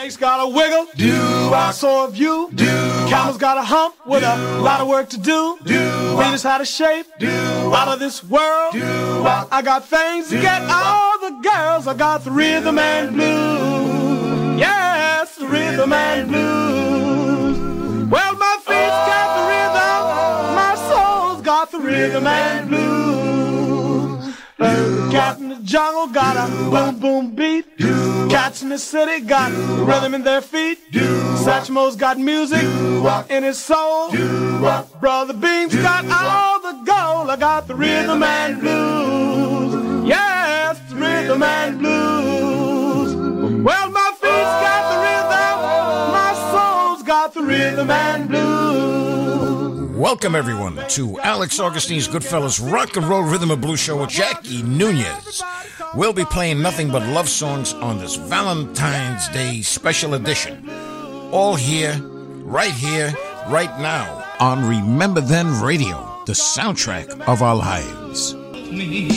Snake's got a wiggle. Do I? So have you. Do Camel's got a hump with a lot of work to do. Do Venus had a shape. Do Out of this world. Do I got things to get all the girls. I got the rhythm and blues. Yes, the rhythm and blues. Well, my feet's got the rhythm. My soul's got the rhythm and blues. Cat in the jungle got a boom boom beat. Cats in the city got rhythm in their feet. Satchmo's got music in his soul. Brother Beam's got all the gold. I got the rhythm and blues. Yes, the rhythm and blues. Well, my feet's got the rhythm. My soul's got the rhythm and blues. Welcome, everyone, to Alex Augustine's Goodfellas Rock and Roll Rhythm and Blues Show with Jackie Nunez. We'll be playing nothing but love songs on this Valentine's Day special edition. All here, right here, right now, on Remember Then Radio, the soundtrack of our lives. Me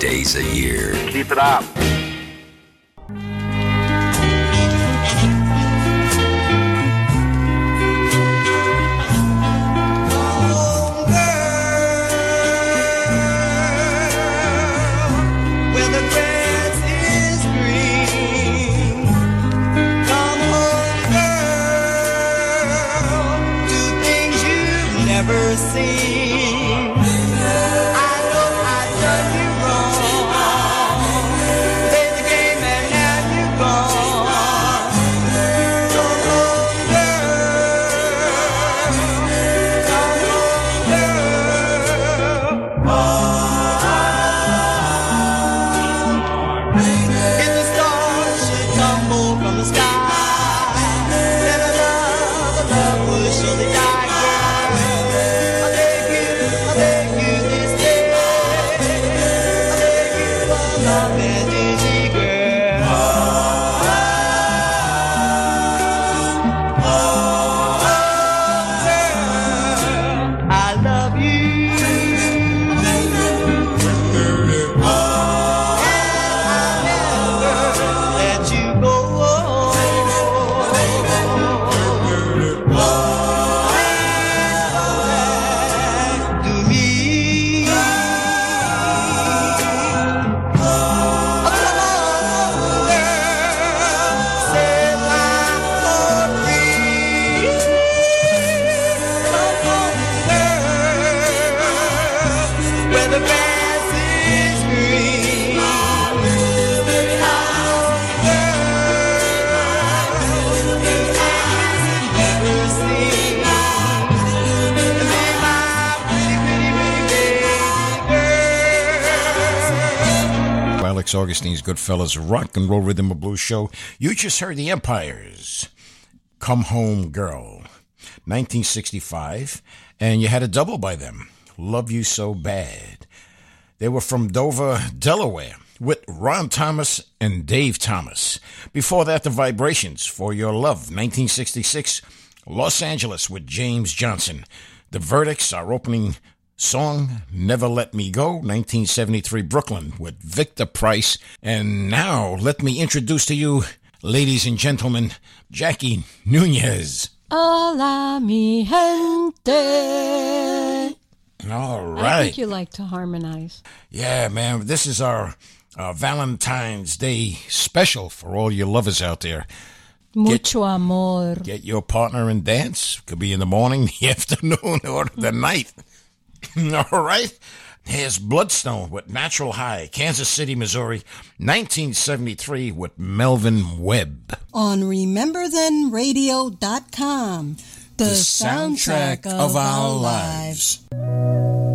days a Augustine's Goodfellas Rock and Roll Rhythm and Blues Show. You just heard the Empires. Come Home Girl, 1965, and you had a double by them. Love You So Bad. They were from Dover, Delaware, with Ron Thomas and Dave Thomas. Before that, The Vibrations for Your Love, 1966, Los Angeles with James Johnson. The Verdicts, are opening song, Never Let Me Go, 1973, Brooklyn with Victor Price. And now, let me introduce to you, ladies and gentlemen, Jackie Nunez. Hola, mi gente. All I think you like to harmonize. Yeah, man. This is our uh, Valentine's Day special for all you lovers out there. Mucho amor. Get your partner and dance. Could be in the morning, the afternoon, or the night. all right. Here's Bloodstone with Natural High, Kansas City, Missouri, 1973 with Melvin Webb. On RememberThenRadio.com, the, soundtrack, of, our lives. Why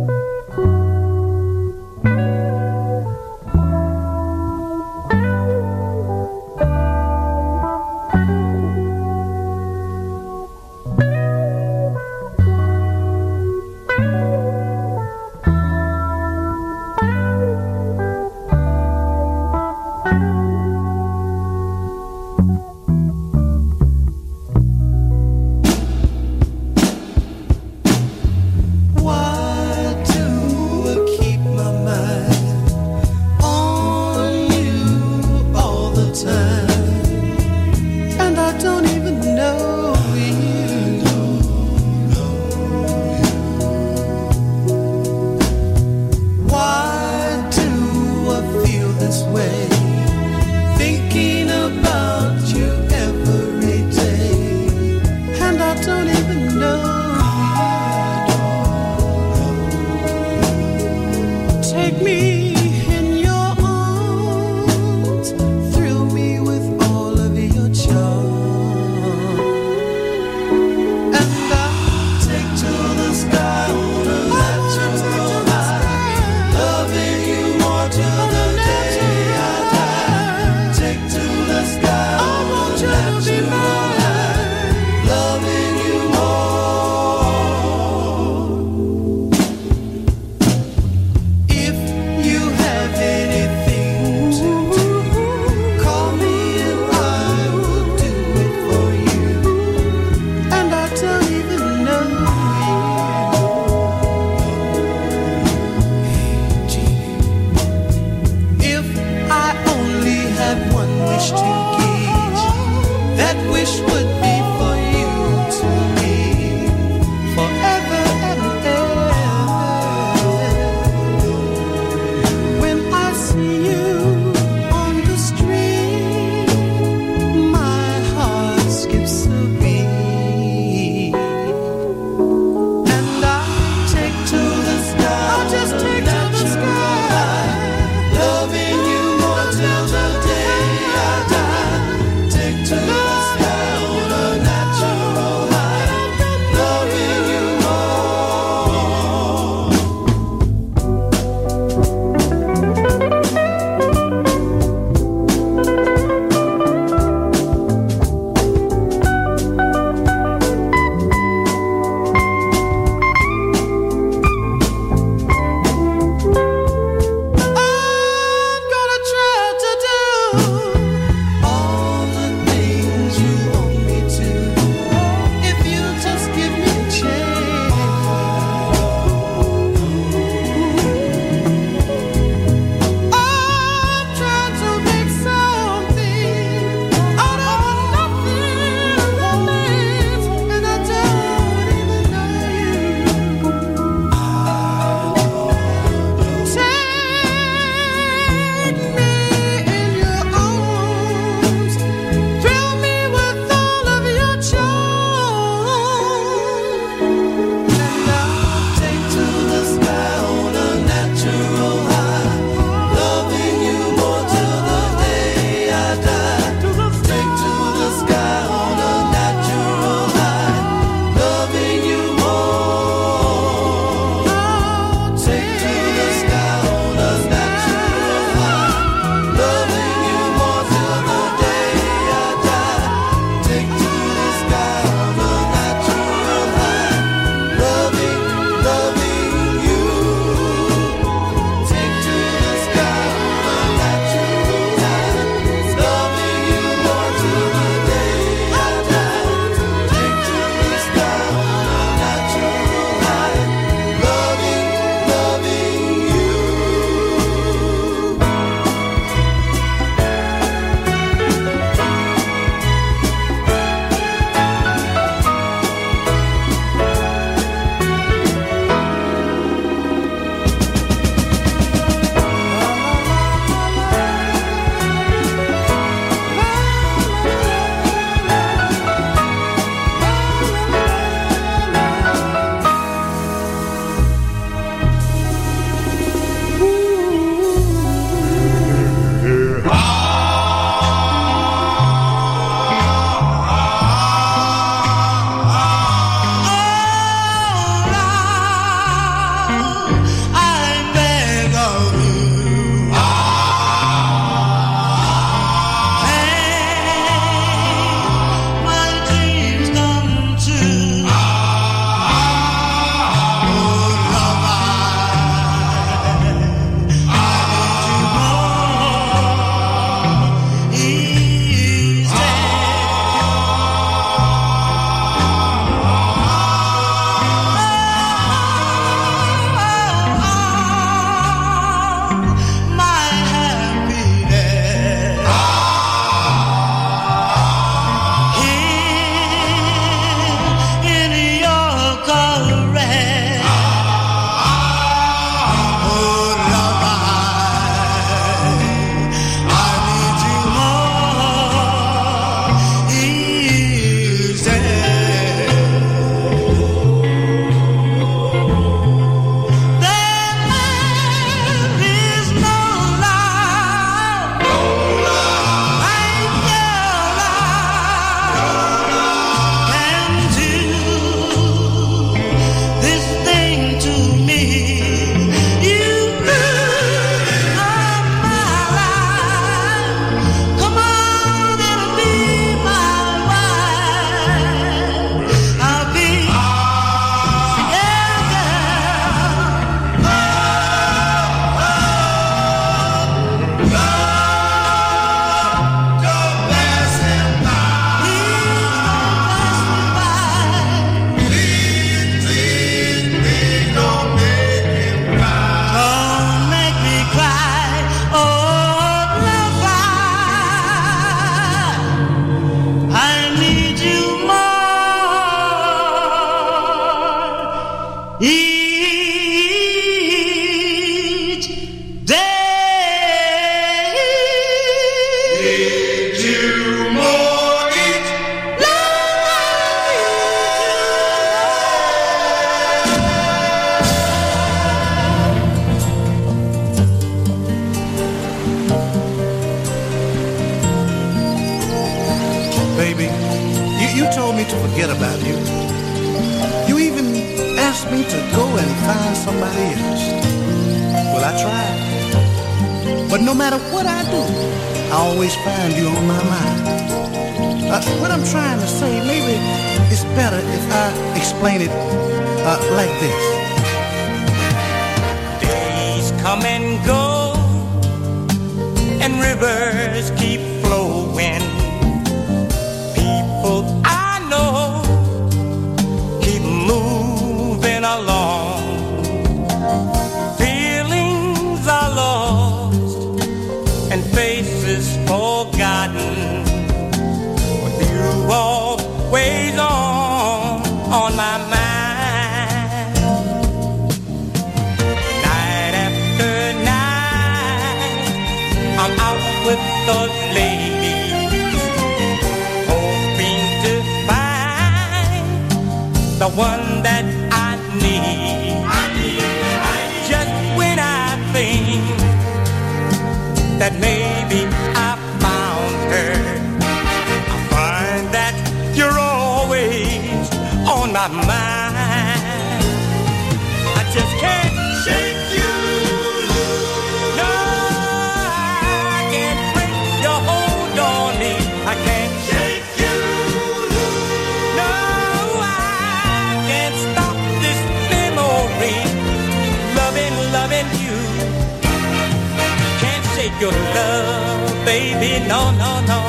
your love, baby. No, no, no.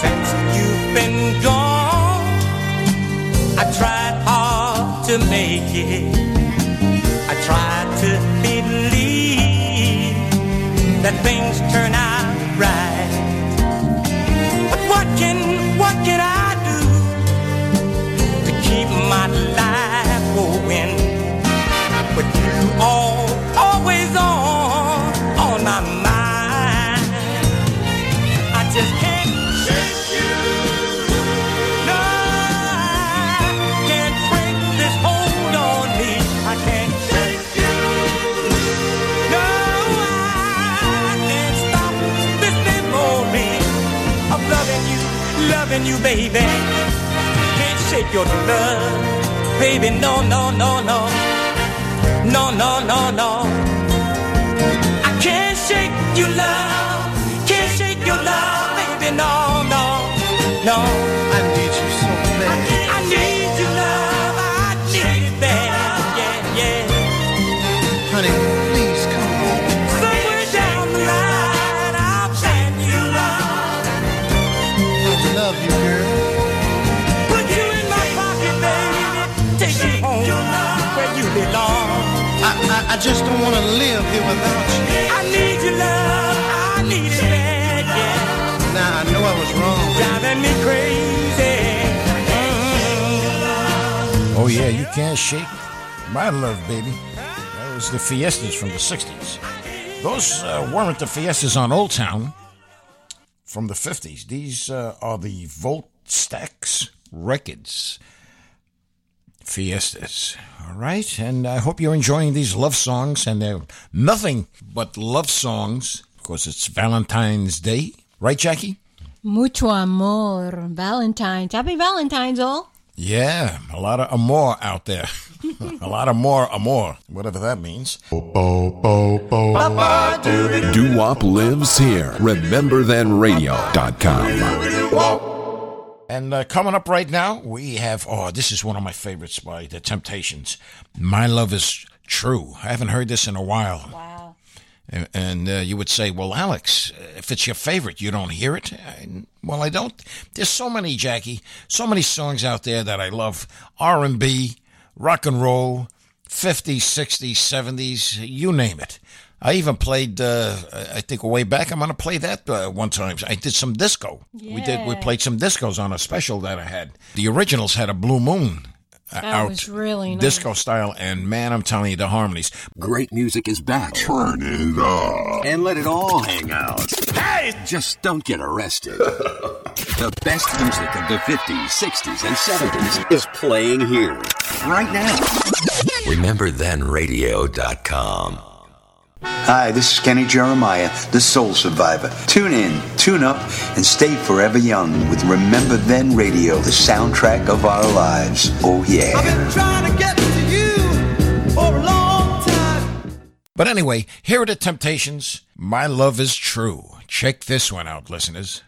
Since you've been gone, I tried hard to make it. I tried to believe that things turn out right. Loving you, baby. Can't shake your love, baby. No, no, no, no, no, no, no, no. I can't shake your love, can't shake your love, baby. No, no, no. I just don't want to live here without you. I need your love, I need it bad, yeah. Now I know I was wrong. Driving me crazy. Oh, yeah, you can't shake my love, baby. That was the Fiestas from the 60s. Those uh, weren't the Fiestas on Old Town from the 50s. These uh, are the Volt Stax records. Fiestas. All right. And I hope you're enjoying these love songs. And they're nothing but love songs because it's Valentine's Day. Right, Jackie? Mucho amor. Valentine's. Happy Valentine's, all. Yeah, a lot of amor out there. a lot of more amor, whatever that means. Doo Wop lives here. RememberThenRadio.com. And uh, coming up right now, we have, oh, this is one of my favorites by The Temptations. My Love is True. I haven't heard this in a while. Wow. And, and uh, you would say, well, Alex, if it's your favorite, you don't hear it? I, well, I don't. There's so many, Jackie, so many songs out there that I love. R&B, rock and roll, 50s, 60s, 70s, you name it. I even played, uh, I think way back, I'm going to play that uh, one time. I did some disco. Yeah. We did, we played some discos on a special that I had. The originals had a blue moon uh, That out. was really nice. Disco style, and man, I'm telling you, the harmonies. Great music is back. Turn it up. And let it all hang out. Hey! Just don't get arrested. the best music of the 50s, 60s, and 70s is playing here. Right now. RememberThenRadio.com. Hi, this is Kenny Jeremiah, the Soul Survivor. Tune in, tune up, and stay forever young with Remember Then Radio, the soundtrack of our lives. Oh, yeah. Trying to get to you for a long time. But anyway, here are the Temptations. My love is true. Check this one out, listeners.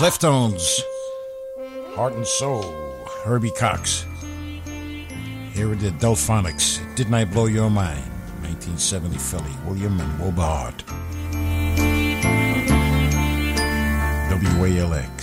Cleftones, Heart and Soul, Herbie Cox. Here are the Delfonics, Didn't I Blow Your Mind, 1970 Philly, William and Wilbur Hart. WALX.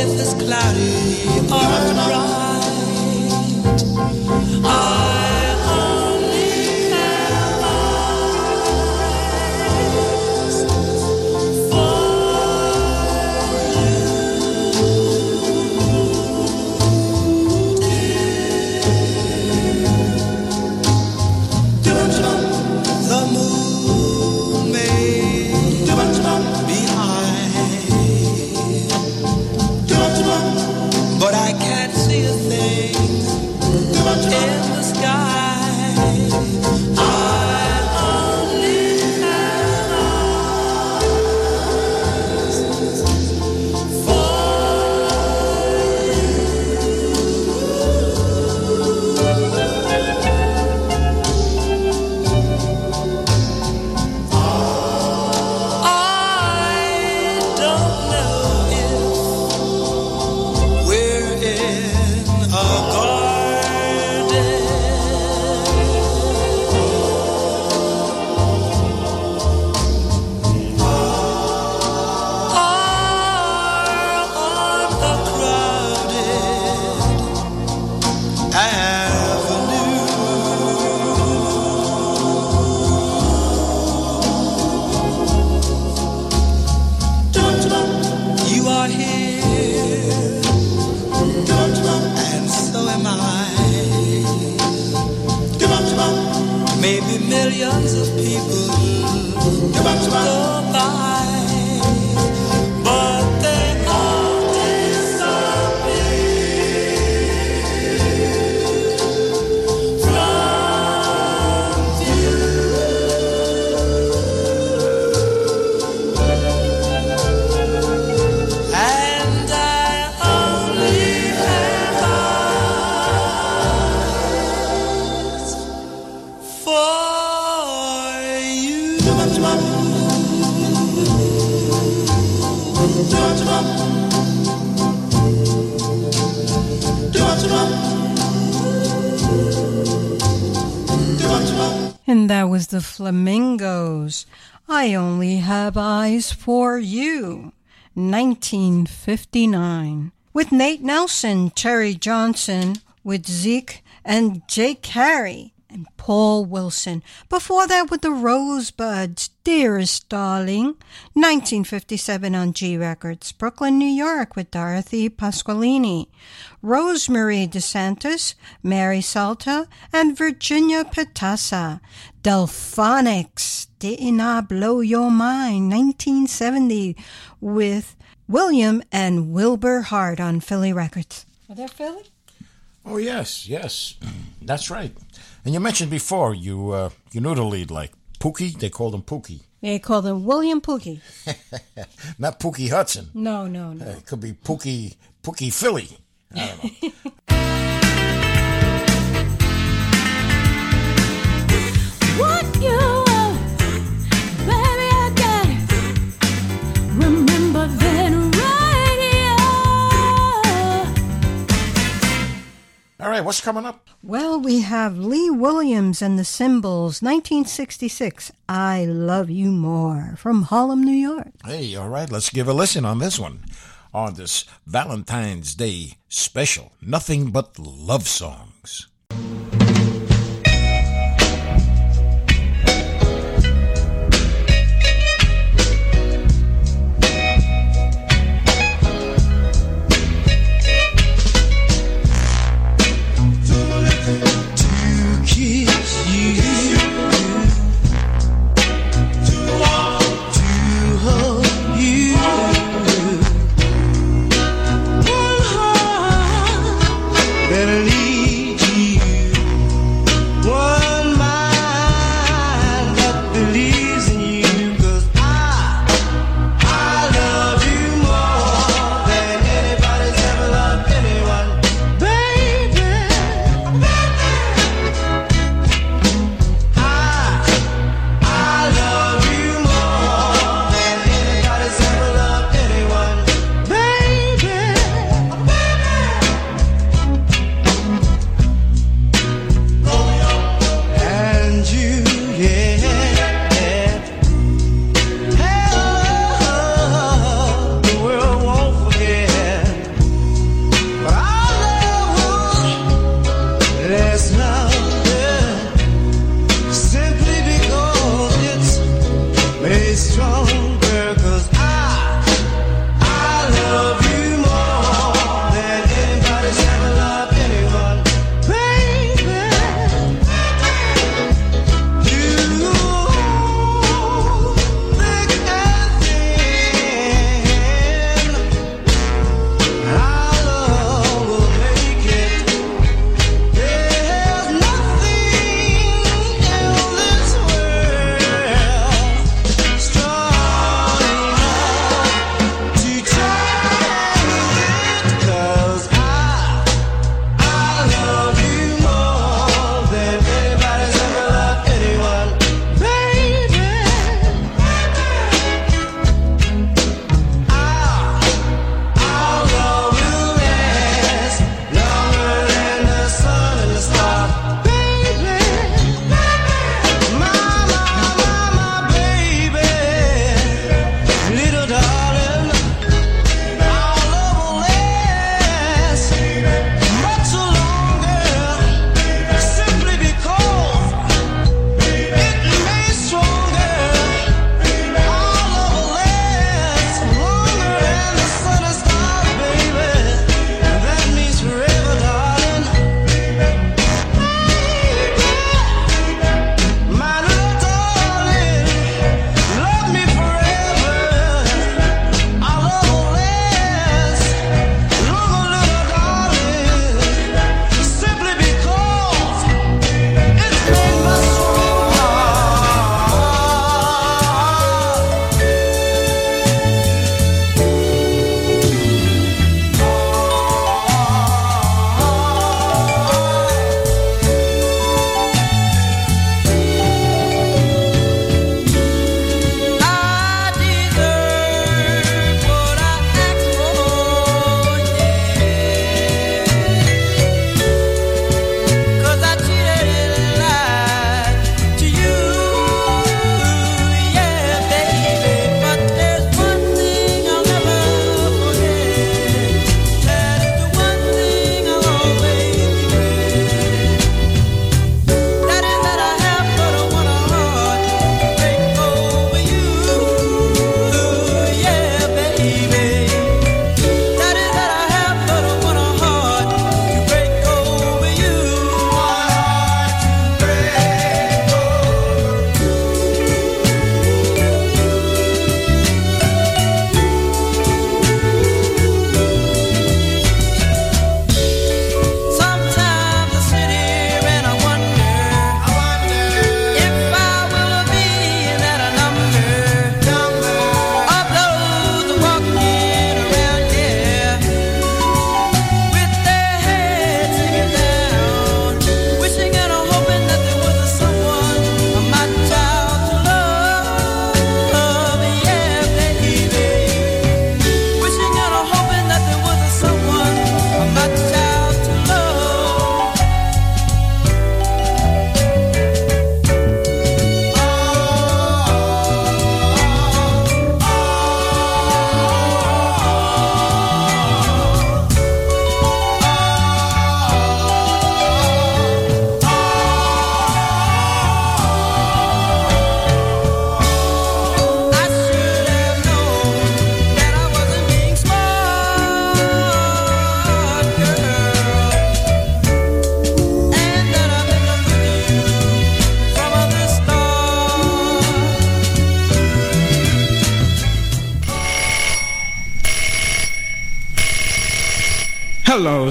If it's cloudy or bright. I have for you. 1959. With Nate Nelson, Terry Johnson, with Zeke and Jake Carey and Paul Wilson. Before that, with the Rosebuds, Dearest Darling, 1957 on Gee Records. Brooklyn, New York, with Dorothy Pasqualini. Rosemary DeSantis, Mary Salta, and Virginia Petassa. Delfonics, Didn't I Blow Your Mind, 1970, with William and Wilbur Hart on Philly Records. Are that Philly? Oh yes, yes, that's right. And you mentioned before you uh, you knew the lead like Pookie. They called him Pookie, They called him William Pookie. not Pookie Hudson. No, no, Uh, no. It could be Pookie Pookie Philly. I don't know. All right, what's coming up? Well, we have Lee Williams and the Cymbals, 1966. I Love You More from Harlem, New York. Hey, all right, let's give a listen on this one. On this Valentine's Day special, nothing but love songs.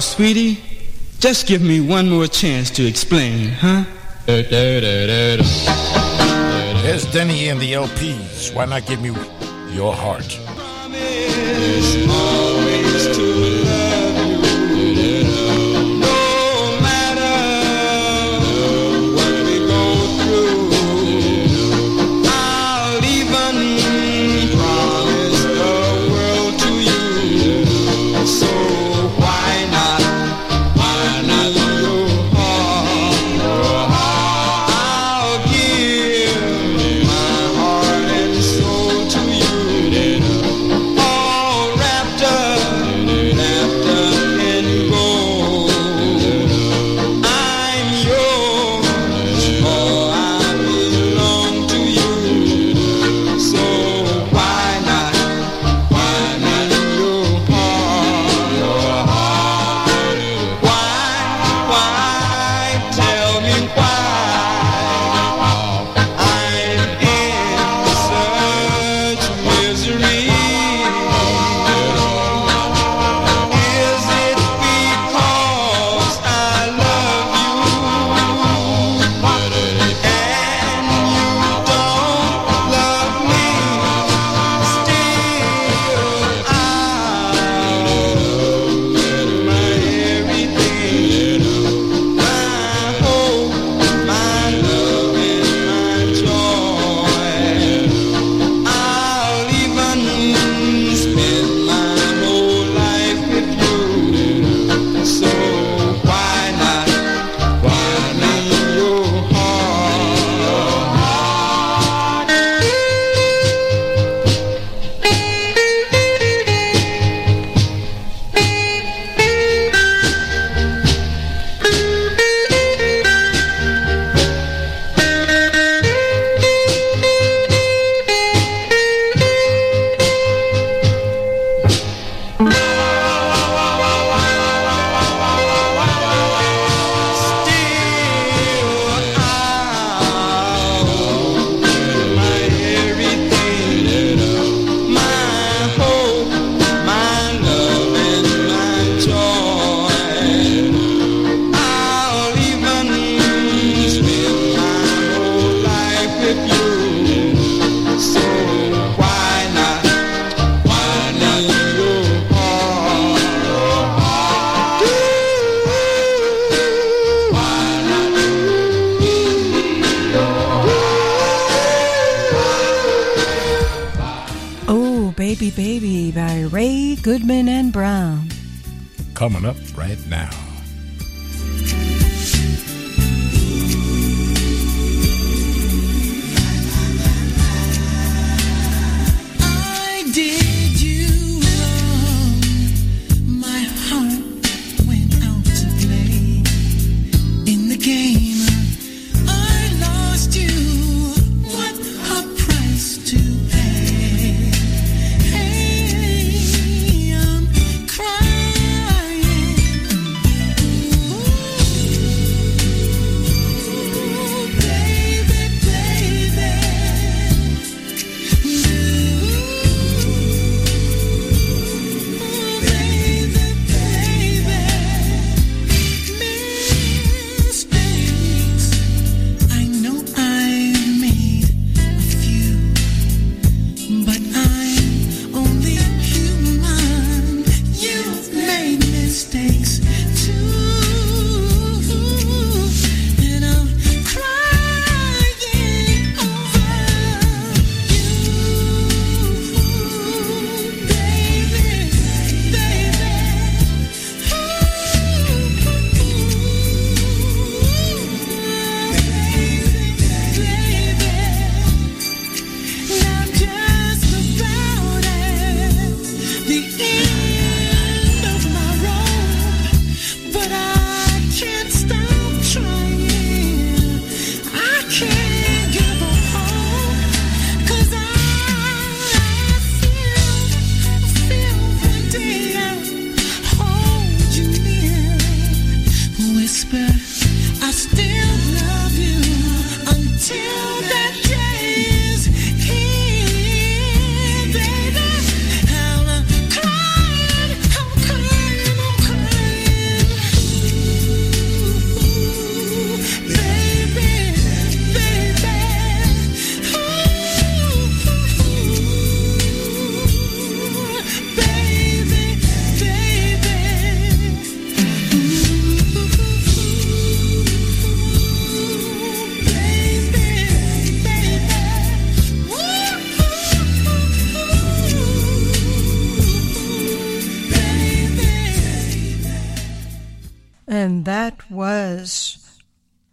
Sweetie, just give me one more chance to explain, huh? Here's Denny and the LPs. Why not give me your heart?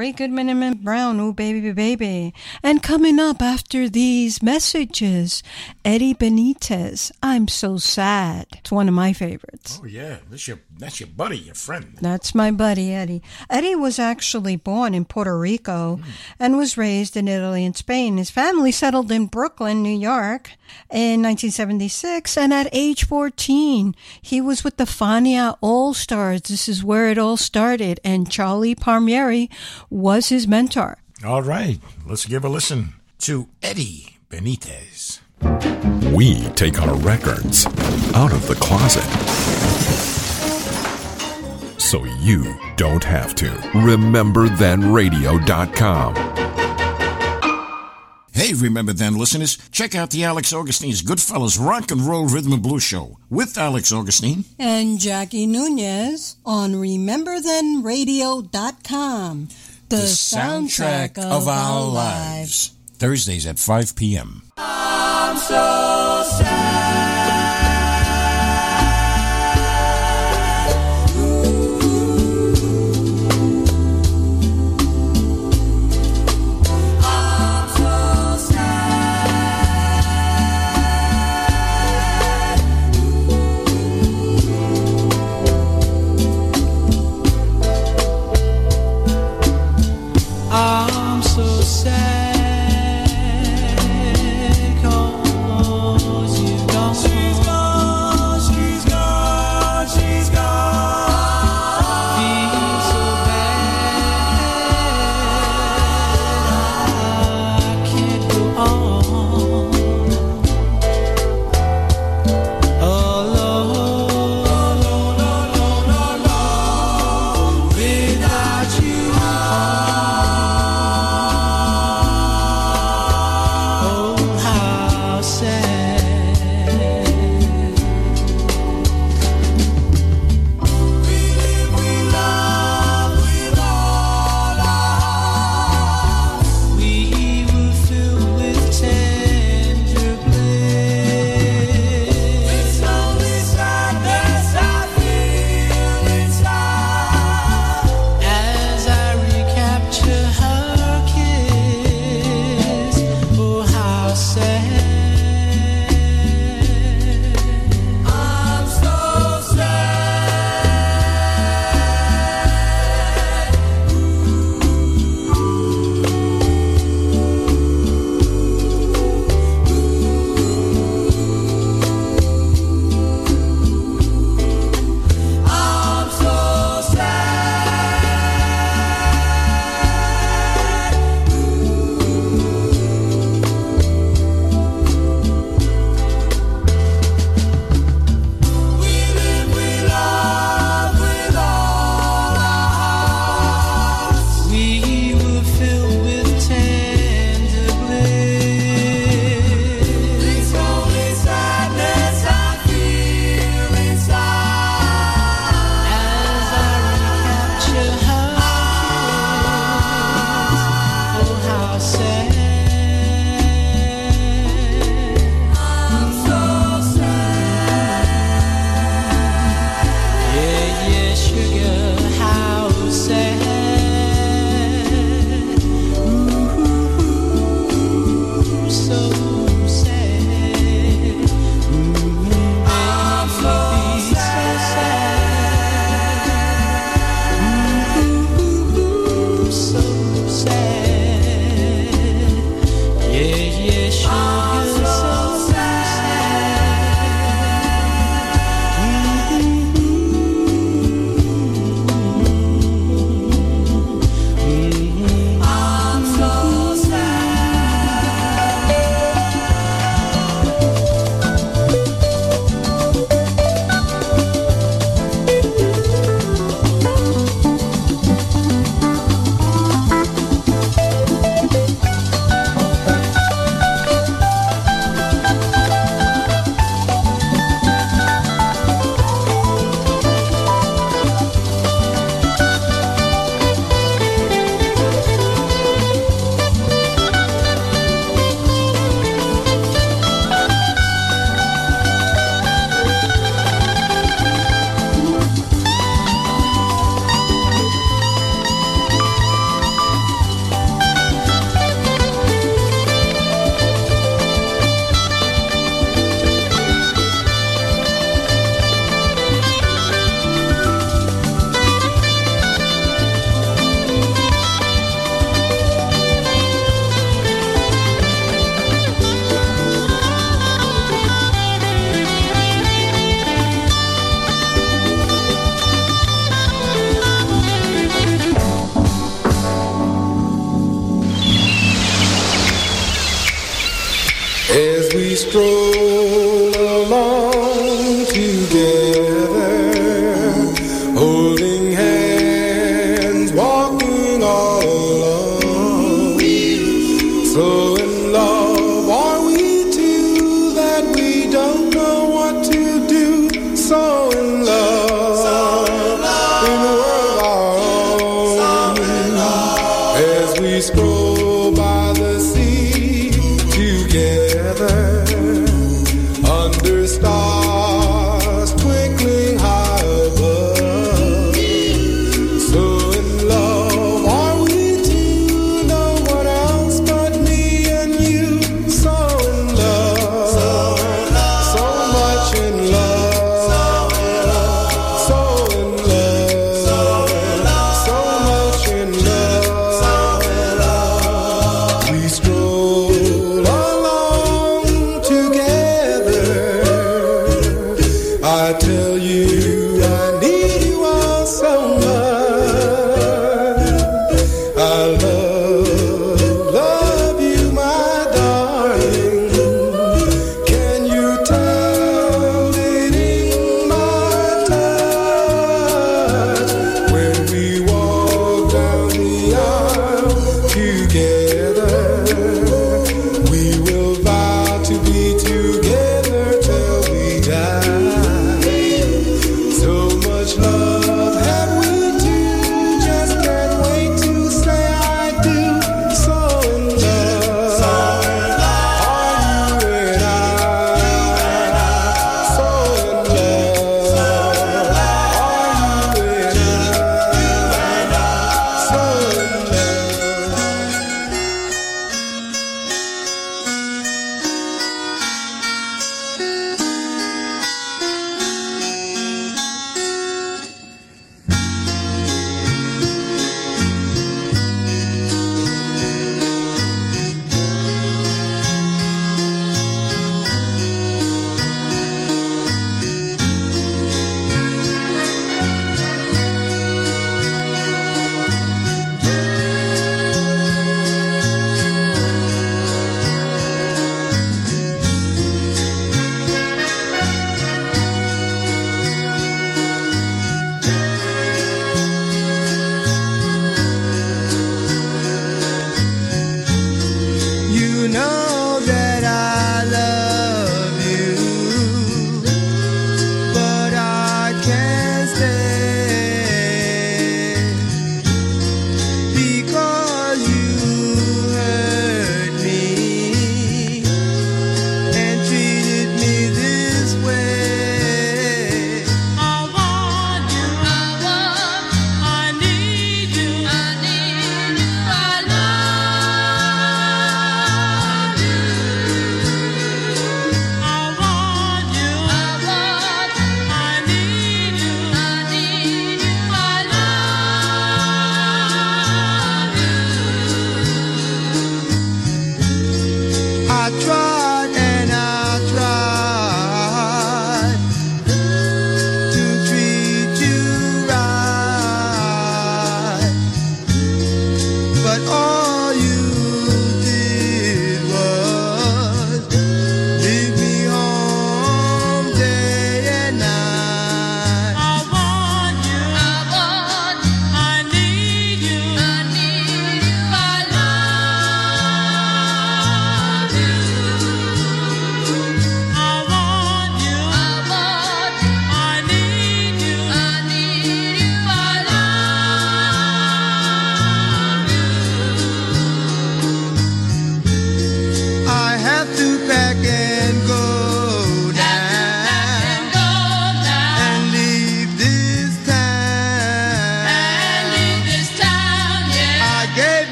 Ray Goodman and Mint Brown, Ooh Baby Baby. And coming up after these messages, Eddie Benitez, I'm So Sad. It's one of my favorites. Oh yeah, that's your that's your buddy, your friend. That's my buddy Eddie. Eddie was actually born in Puerto Rico hmm. and was raised in Italy and Spain. His family settled in Brooklyn, New York in 1976 and at age 14 he was with the Fania All Stars. This is where it all started and Charlie Palmieri was his mentor. All right, let's give a listen to Eddie Benitez. We take our records out of the closet so you don't have to. RememberThenRadio.com. Hey, remember then, listeners, check out the Alex Augustine's Goodfellas Rock and Roll Rhythm and Blues Show with Alex Augustine. And Jackie Nunez on RememberThenRadio.com. The, soundtrack of our lives. Thursdays at 5 p.m.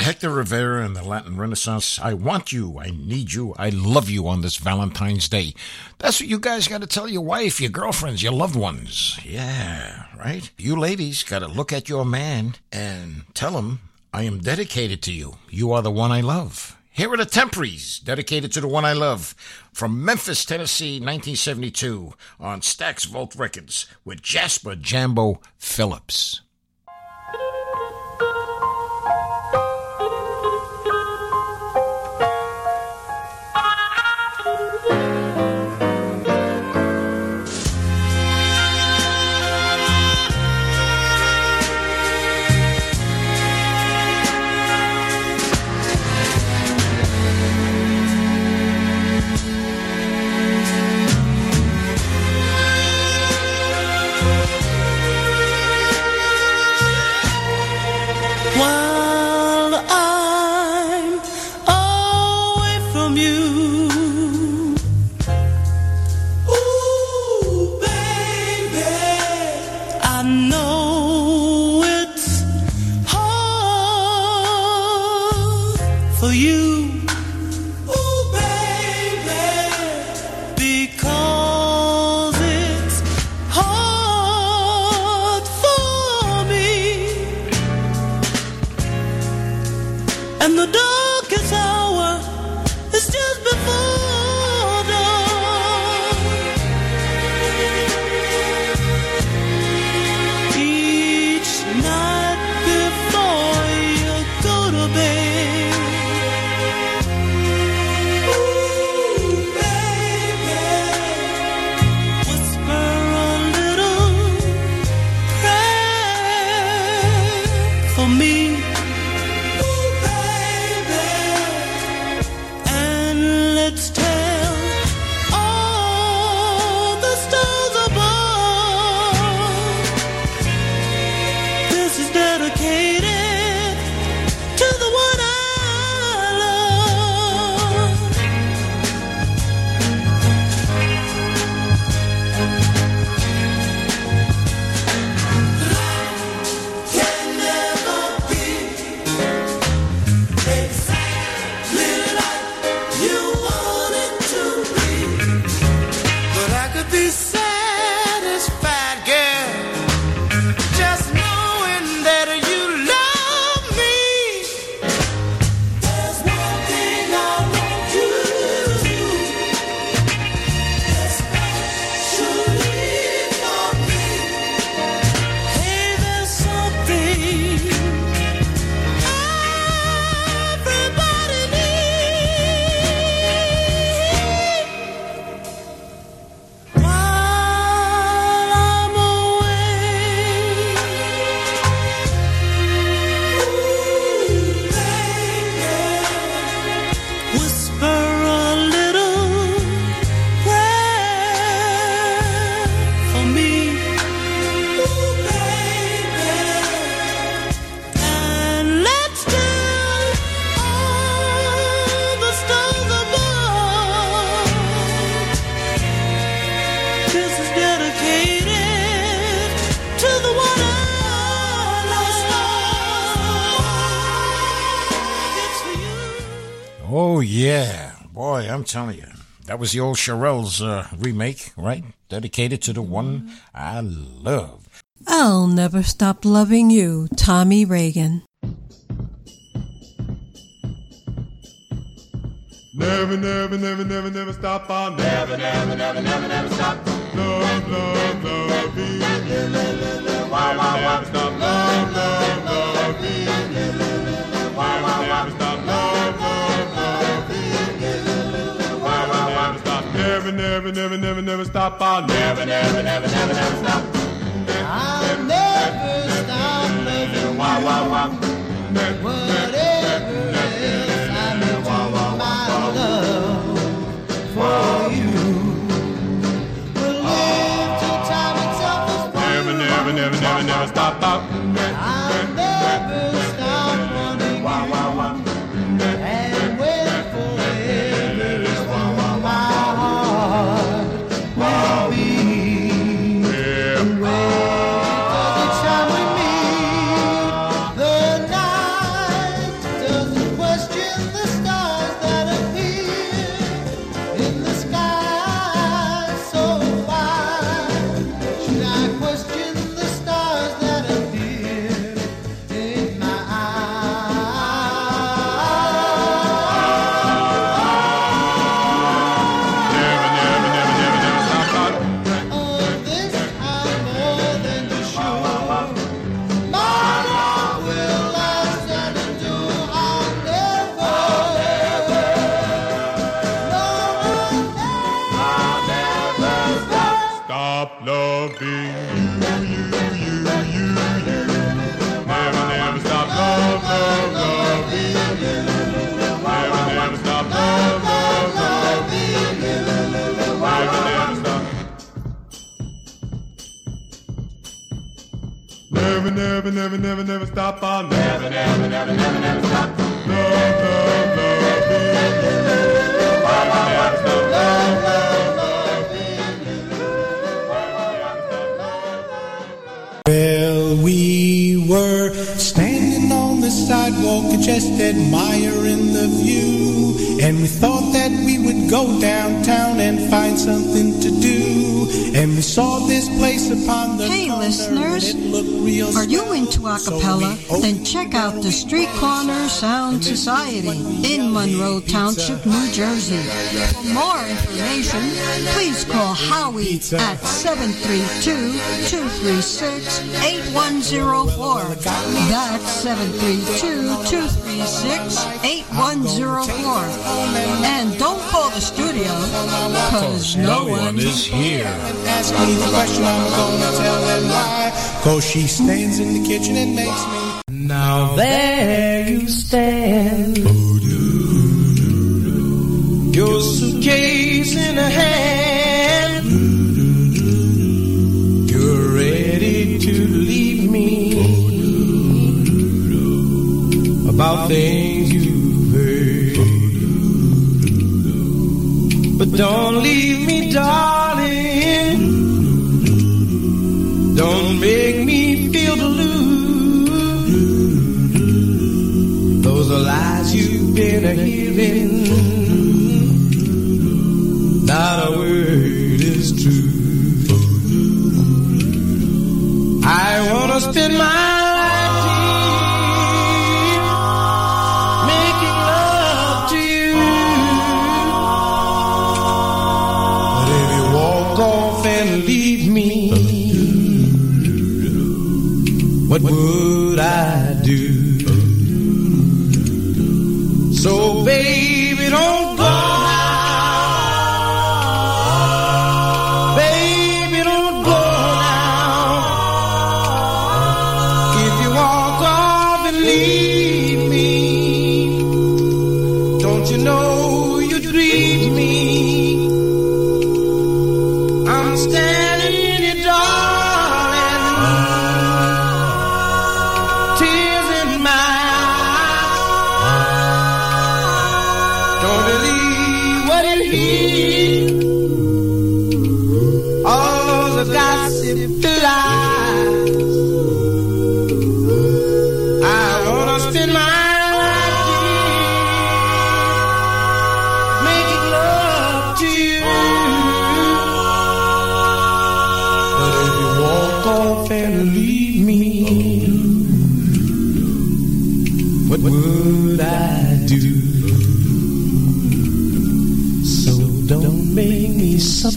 Hector Rivera and the Latin Renaissance. I want you, I need you, I love you on this Valentine's Day. That's what you guys got to tell your wife, your girlfriends, your loved ones. Yeah, right? You ladies got to look at your man and tell him, I am dedicated to you. You are the one I love. Here are the Temprees, dedicated to the one I love, from Memphis, Tennessee, 1972, on Stax Vault Records with Jasper Jabbo Phillips. I'm telling you. That was the old Shirelles uh, remake, right? Dedicated to the one I love. I'll never stop loving you, Tommy Reagan. Never, never, never, never, never stop. I'll never, never, never, never, never stop. Love, love, love, me. Why, why, why? Stop. Love, love, love, me. Never, never, never, never, never stop. I'll never, never, never, never, never stop. I'll never stop loving Why, why, why? whatever else I may do. My love for you will live till time itself is Never, never, never, never, never stop. stop. I'll never, never, never, never, never stop. I'll never, never, never, never, never stop. Love, love, love. Why, why, why, stop? Love, love, love, Well, we were standing on the sidewalk, just admiring the view. And we thought that we would go downtown and find something to do. And we saw this place upon the Hey, corner, listeners, and it looked real are you into a cappella? Then check out the Street Corner Sound Society in Monroe Township, New Jersey. For more information, please call Howie at 732-236-8104. That's 732-236-8104. And don't call the studio, because no one is here. And ask me the question, I'm gonna tell them why. Cause she stands in the kitchen and makes me. Now there you stand. Your suitcase in a hand. You're ready to leave me. About things you've heard. But don't leave me, darling. Are lies you've been a hearing. Not a word is true. I wanna spend my you know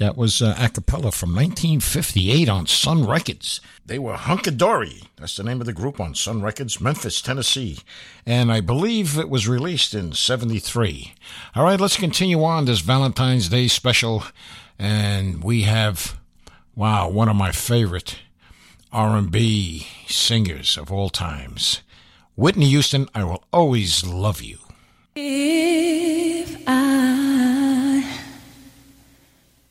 That was uh, a cappella from 1958 on Sun Records. They were Hunkadory. That's the name of the group on Sun Records, Memphis, Tennessee. And I believe it was released in 73. All right, let's continue on this Valentine's Day special. And we have, wow, one of my favorite R&B singers of all times. Whitney Houston, I Will Always Love You. If I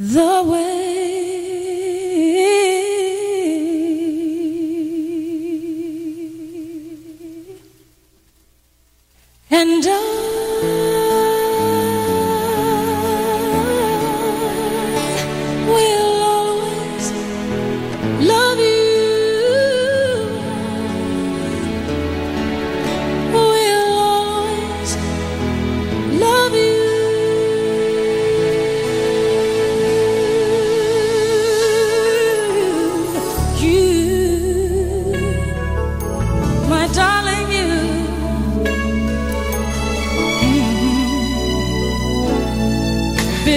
the way. And I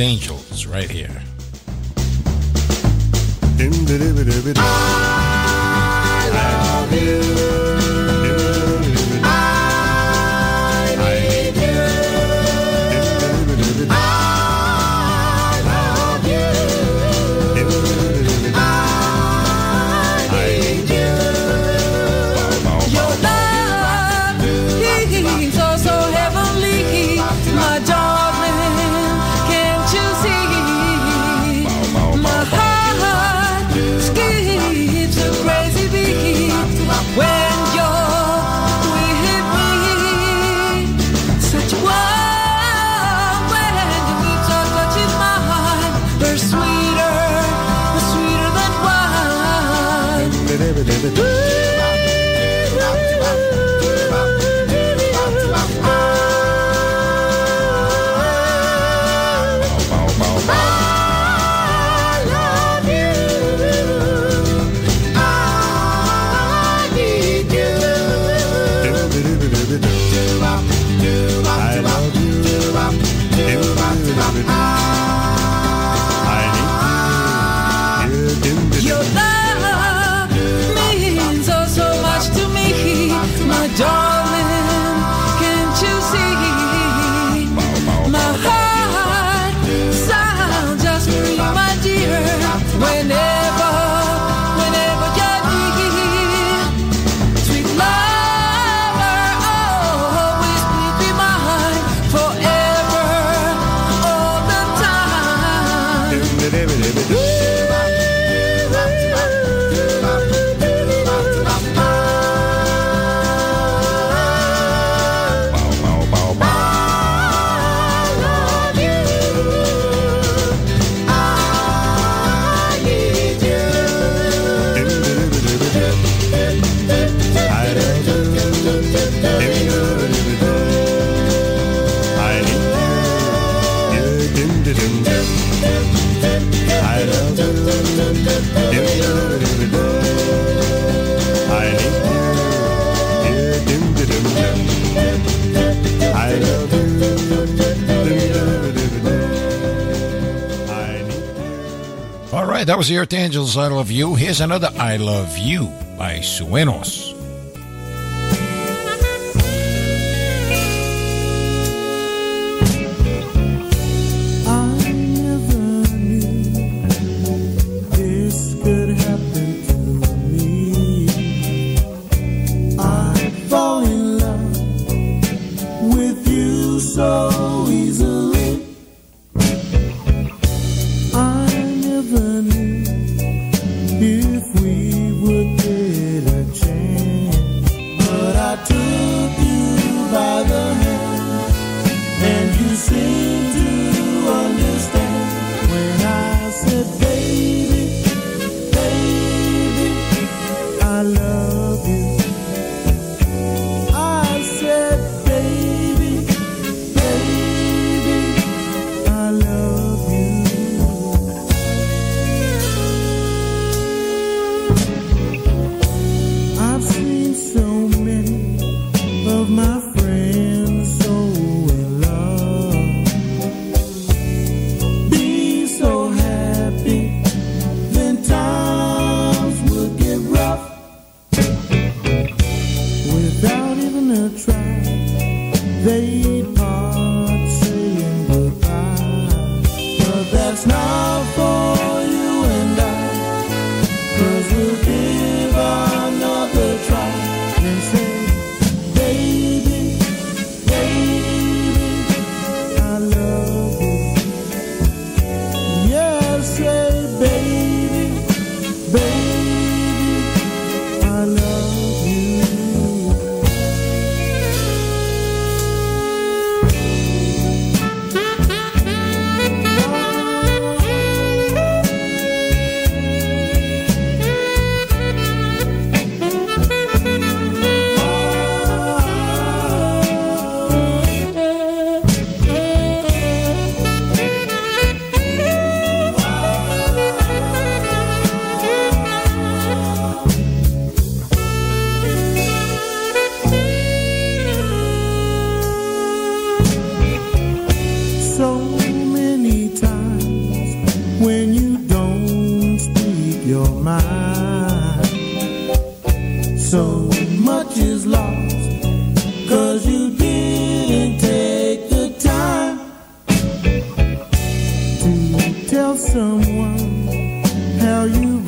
Angels right here. I love you. right, that was the Earth Angels. I love you. Here's another I Love You by Suenos. tell someone how you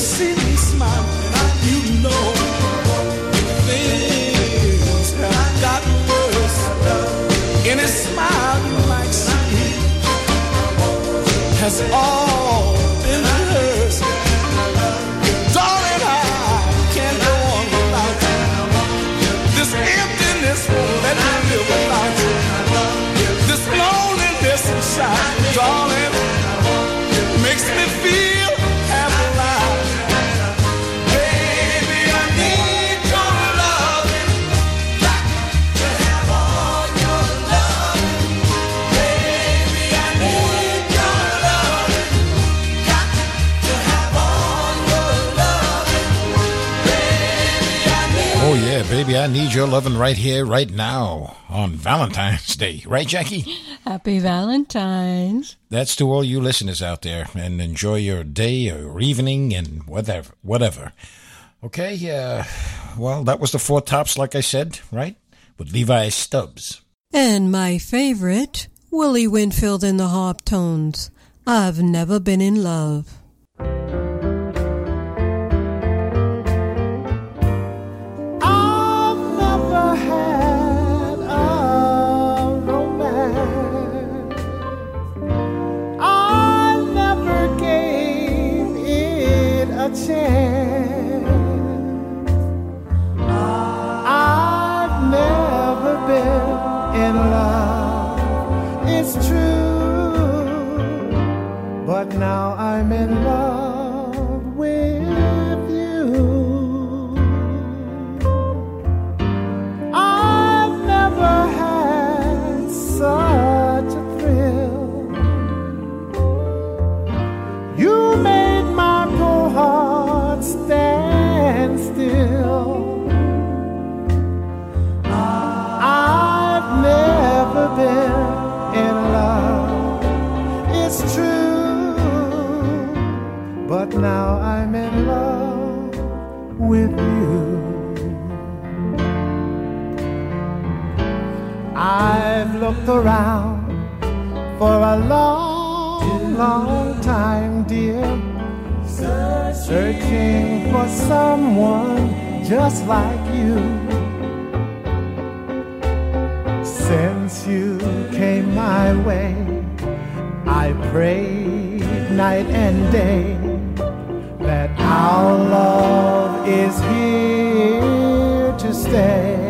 see me smile, you know things have worse. Any smile you might see has all been. Darling, I can't go on without you. This emptiness live without you. This loneliness inside. I need your loving right here, right now, on Valentine's Day. Right, Jackie? Happy Valentine's. That's to all you listeners out there, and enjoy your day or evening and whatever. Whatever. Okay, uh, well, that was the four tops, like I said, right? With Levi Stubbs. And my favorite, Willie Winfield in the Harptones. I've never been in love. Now now I'm in love with you. I've looked around for a long, long time, dear. Searching for someone just like you. Since you came my way, I prayed night and day that our love is here to stay.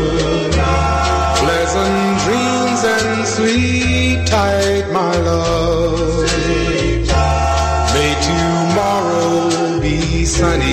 Pleasant dreams and sweet tight, my love. May tomorrow be sunny